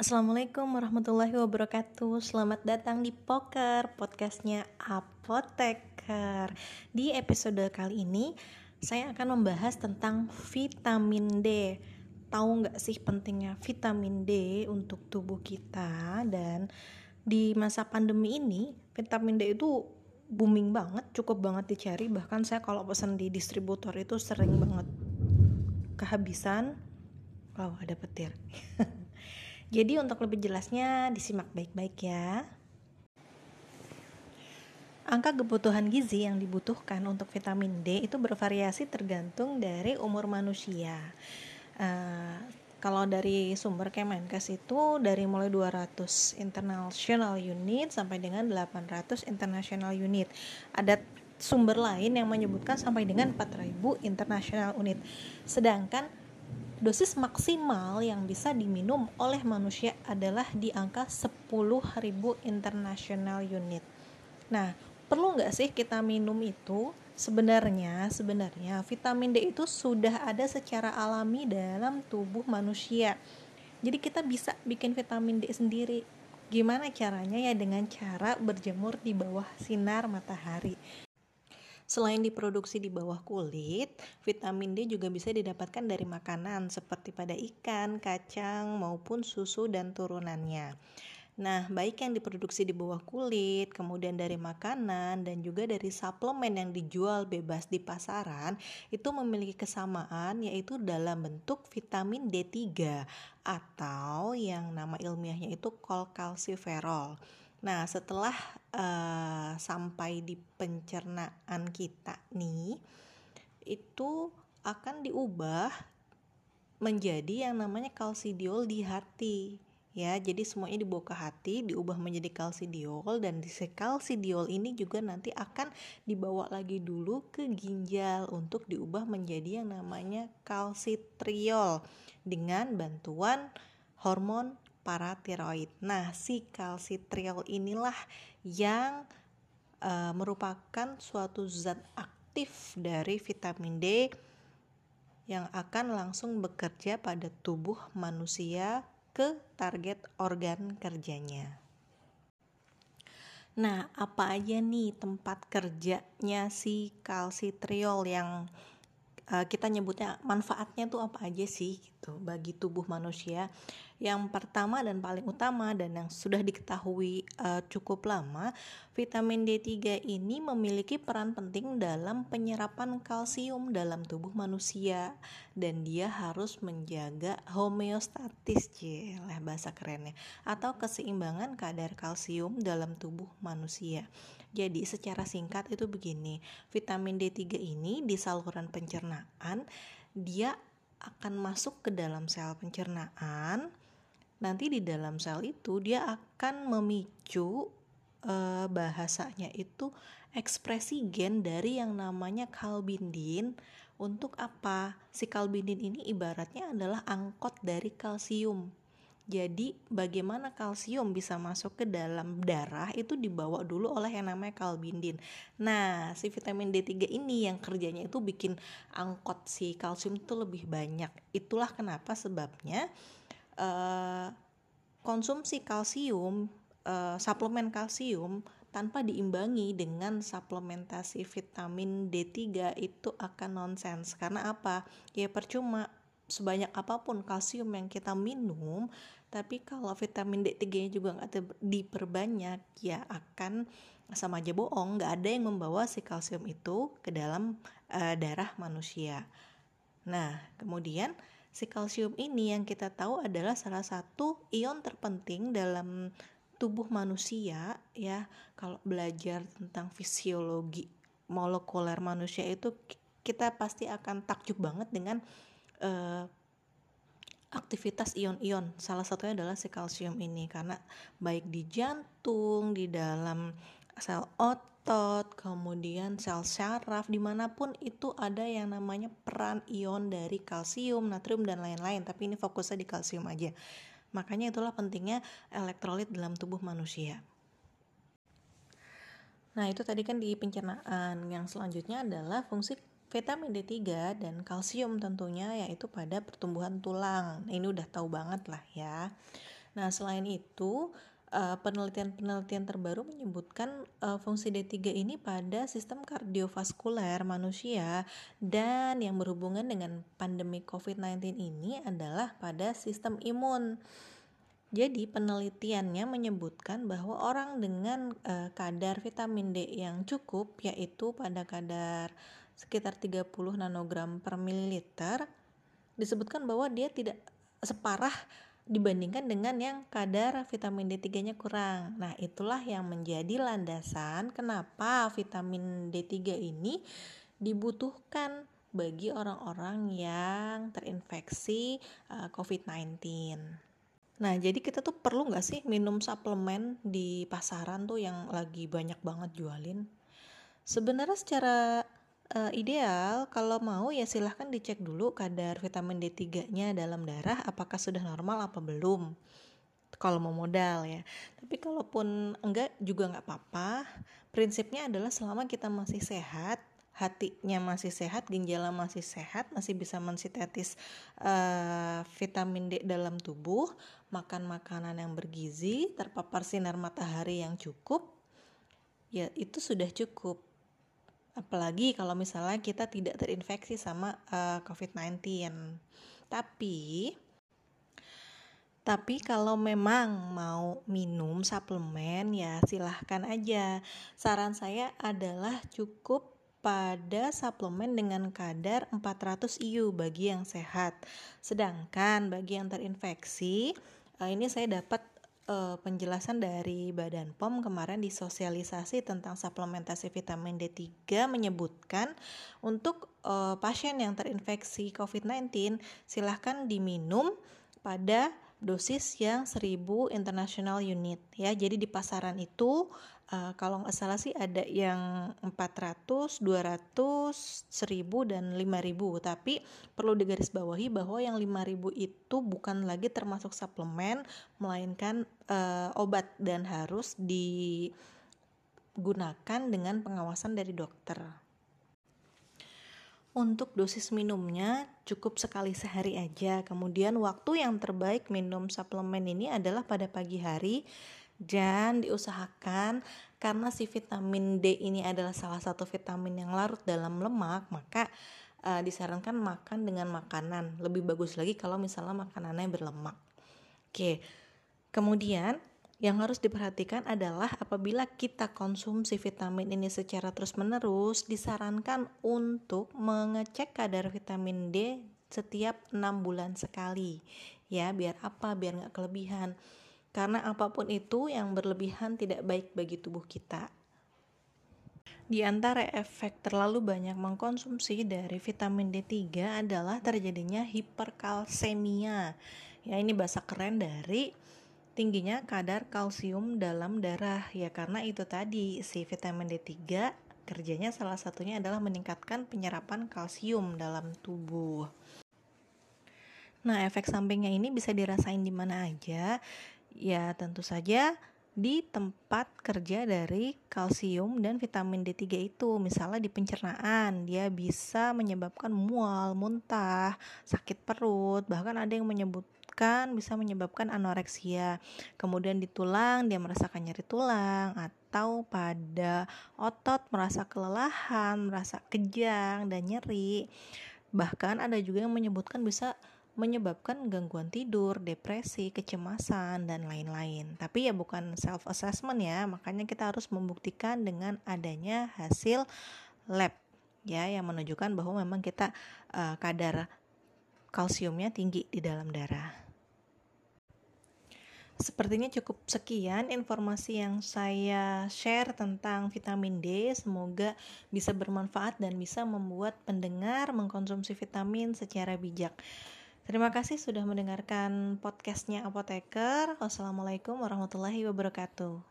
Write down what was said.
Assalamualaikum warahmatullahi wabarakatuh. Selamat datang di Poker Podcastnya Apoteker. Di episode kali ini Saya akan membahas tentang vitamin D. Tahu nggak sih pentingnya vitamin D untuk tubuh kita? Dan di masa pandemi ini Vitamin D itu booming banget Cukup banget dicari. Bahkan saya kalau pesan di distributor itu sering banget kehabisan. Wow ada petir Jadi untuk lebih jelasnya disimak baik-baik ya. Angka kebutuhan gizi yang dibutuhkan untuk vitamin D itu bervariasi tergantung dari umur manusia. Uh, kalau dari sumber Kemenkes itu dari mulai 200 international unit sampai dengan 800 international unit. Ada sumber lain yang menyebutkan sampai dengan 4000 international unit. Sedangkan dosis maksimal yang bisa diminum oleh manusia adalah di angka 10.000 international unit. Nah, perlu nggak sih kita minum itu? Sebenarnya, sebenarnya vitamin D itu sudah ada secara alami dalam tubuh manusia. Jadi kita bisa bikin vitamin D sendiri. Gimana caranya ya dengan cara berjemur di bawah sinar matahari. Selain diproduksi di bawah kulit, vitamin D juga bisa didapatkan dari makanan seperti pada ikan, kacang, maupun susu dan turunannya. Nah, baik yang diproduksi di bawah kulit, kemudian dari makanan, dan juga dari suplemen yang dijual bebas di pasaran, itu memiliki kesamaan yaitu dalam bentuk vitamin D3 atau yang nama ilmiahnya itu kolkalsiferol. Nah, setelah uh, sampai di pencernaan kita nih, itu akan diubah menjadi yang namanya kalsidiol di hati ya. Jadi semuanya dibawa ke hati diubah menjadi kalsidiol dan si kalsidiol ini juga nanti akan dibawa lagi dulu ke ginjal untuk diubah menjadi yang namanya kalsitriol dengan bantuan hormon paratiroid. Nah, si kalsitriol inilah yang uh, merupakan suatu zat aktif dari vitamin D yang akan langsung bekerja pada tubuh manusia ke target organ kerjanya. Nah, apa aja nih tempat kerjanya si kalsitriol yang uh, kita nyebutnya manfaatnya tuh apa aja sih gitu bagi tubuh manusia? Yang pertama dan paling utama dan yang sudah diketahui uh, cukup lama, vitamin D3 ini memiliki peran penting dalam penyerapan kalsium dalam tubuh manusia dan dia harus menjaga homeostatis, lah bahasa kerennya, atau keseimbangan kadar kalsium dalam tubuh manusia. Jadi secara singkat itu begini, vitamin D3 ini di saluran pencernaan dia akan masuk ke dalam sel pencernaan nanti di dalam sel itu dia akan memicu uh, bahasanya itu ekspresi gen dari yang namanya kalbindin untuk apa? Si kalbindin ini ibaratnya adalah angkot dari kalsium. Jadi bagaimana kalsium bisa masuk ke dalam darah itu dibawa dulu oleh yang namanya kalbindin. Nah, si vitamin D3 ini yang kerjanya itu bikin angkot si kalsium itu lebih banyak. Itulah kenapa sebabnya uh, konsumsi kalsium uh, suplemen kalsium tanpa diimbangi dengan suplementasi vitamin D3 itu akan nonsens karena apa ya percuma sebanyak apa pun kalsium yang kita minum tapi kalau vitamin D3 nya juga nggak diperbanyak ya akan sama aja bohong. Nggak ada yang membawa si kalsium itu ke dalam uh, darah manusia. Nah kemudian si kalsium ini yang kita tahu adalah salah satu ion terpenting dalam tubuh manusia ya. Kalau belajar tentang fisiologi molekuler manusia itu kita pasti akan takjub banget dengan uh, aktivitas ion-ion salah satunya adalah si kalsium ini karena baik di jantung di dalam sel otot, kemudian sel saraf, di mana pun itu ada yang namanya peran ion dari kalsium, natrium, dan lain-lain. Tapi ini fokusnya di kalsium aja. Makanya itulah pentingnya elektrolit dalam tubuh manusia. Nah itu tadi kan di pencernaan. Yang selanjutnya adalah fungsi vitamin D3 dan kalsium tentunya yaitu pada pertumbuhan tulang. Ini udah tahu banget lah ya. Nah, selain itu, uh, penelitian-penelitian terbaru menyebutkan uh, fungsi D3 ini pada sistem kardiovaskuler manusia dan yang berhubungan dengan pandemi COVID-19 ini adalah pada sistem imun. Jadi penelitiannya menyebutkan bahwa orang dengan uh, kadar vitamin D yang cukup yaitu pada kadar sekitar 30 nanogram per mililiter disebutkan bahwa dia tidak separah dibandingkan dengan yang kadar vitamin D3-nya kurang. Nah, itulah yang menjadi landasan kenapa vitamin D3 ini dibutuhkan bagi orang-orang yang terinfeksi uh, eh, COVID-19. Nah, jadi kita tuh perlu nggak sih minum suplemen di pasaran tuh yang lagi banyak banget jualin? Sebenarnya secara uh, ideal kalau mau ya silahkan dicek dulu kadar vitamin D3-nya dalam darah apakah sudah normal apa belum kalau mau modal ya. Tapi kalaupun enggak juga nggak apa-apa prinsipnya adalah selama kita masih sehat hatinya masih sehat, ginjalnya masih sehat, masih bisa mensintetis uh, vitamin D dalam tubuh, makan makanan yang bergizi, terpapar sinar matahari yang cukup, ya itu sudah cukup apalagi kalau misalnya kita tidak terinfeksi sama uh, eh, COVID-19 tapi tapi kalau memang mau minum suplemen ya silahkan aja. Saran saya adalah cukup pada suplemen dengan kadar 400 IU bagi yang sehat. Sedangkan bagi yang terinfeksi, eh, ini saya dapat uh, penjelasan dari Badan POM kemarin di sosialisasi tentang suplementasi vitamin D3 menyebutkan untuk uh, pasien yang terinfeksi COVID-19 silahkan diminum pada dosis yang 1000 international unit ya. Jadi di pasaran itu uh, kalau nggak salah sih ada yang 400, 200, 1000 dan 5000. Tapi perlu digarisbawahi bahwa yang 5000 itu bukan lagi termasuk suplemen melainkan uh, obat dan harus digunakan dengan pengawasan dari dokter. Untuk dosis minumnya cukup sekali sehari aja. Kemudian waktu yang terbaik minum suplemen ini adalah pada pagi hari dan diusahakan karena si vitamin D ini adalah salah satu vitamin yang larut dalam lemak maka uh, disarankan makan dengan makanan lebih bagus lagi kalau misalnya makanannya berlemak oke kemudian yang harus diperhatikan adalah apabila kita konsumsi vitamin ini secara terus-menerus, disarankan untuk mengecek kadar vitamin D setiap enam bulan sekali. Ya, biar apa? Biar nggak kelebihan. Karena apa pun itu yang berlebihan tidak baik bagi tubuh kita. Di antara efek terlalu banyak mengkonsumsi dari vitamin D3 adalah terjadinya hiperkalsemia. Ya, ini bahasa keren dari tingginya kadar kalsium dalam darah. Ya, karena itu tadi si vitamin D3 kerjanya salah satunya adalah meningkatkan penyerapan kalsium dalam tubuh. Nah, efek sampingnya ini bisa dirasain di mana aja. Ya, tentu saja di tempat kerja dari kalsium dan vitamin D3 itu. Misalnya di pencernaan, dia bisa menyebabkan mual, muntah, sakit perut, bahkan ada yang menyebutkan bisa menyebabkan anoreksia. Kemudian di tulang, dia merasakan nyeri tulang atau pada otot merasa kelelahan, merasa kejang dan nyeri. Bahkan ada juga yang menyebutkan bisa menyebabkan gangguan tidur, depresi, kecemasan, dan lain-lain. Tapi ya bukan self assessment ya, makanya kita harus membuktikan dengan adanya hasil lab ya yang menunjukkan bahwa memang kita uh, kadar kalsiumnya tinggi di dalam darah. Sepertinya cukup sekian informasi yang saya share tentang vitamin D. Semoga bisa bermanfaat dan bisa membuat pendengar mengkonsumsi vitamin secara bijak. Terima kasih sudah mendengarkan podcastnya Apoteker. Wassalamualaikum warahmatullahi wabarakatuh.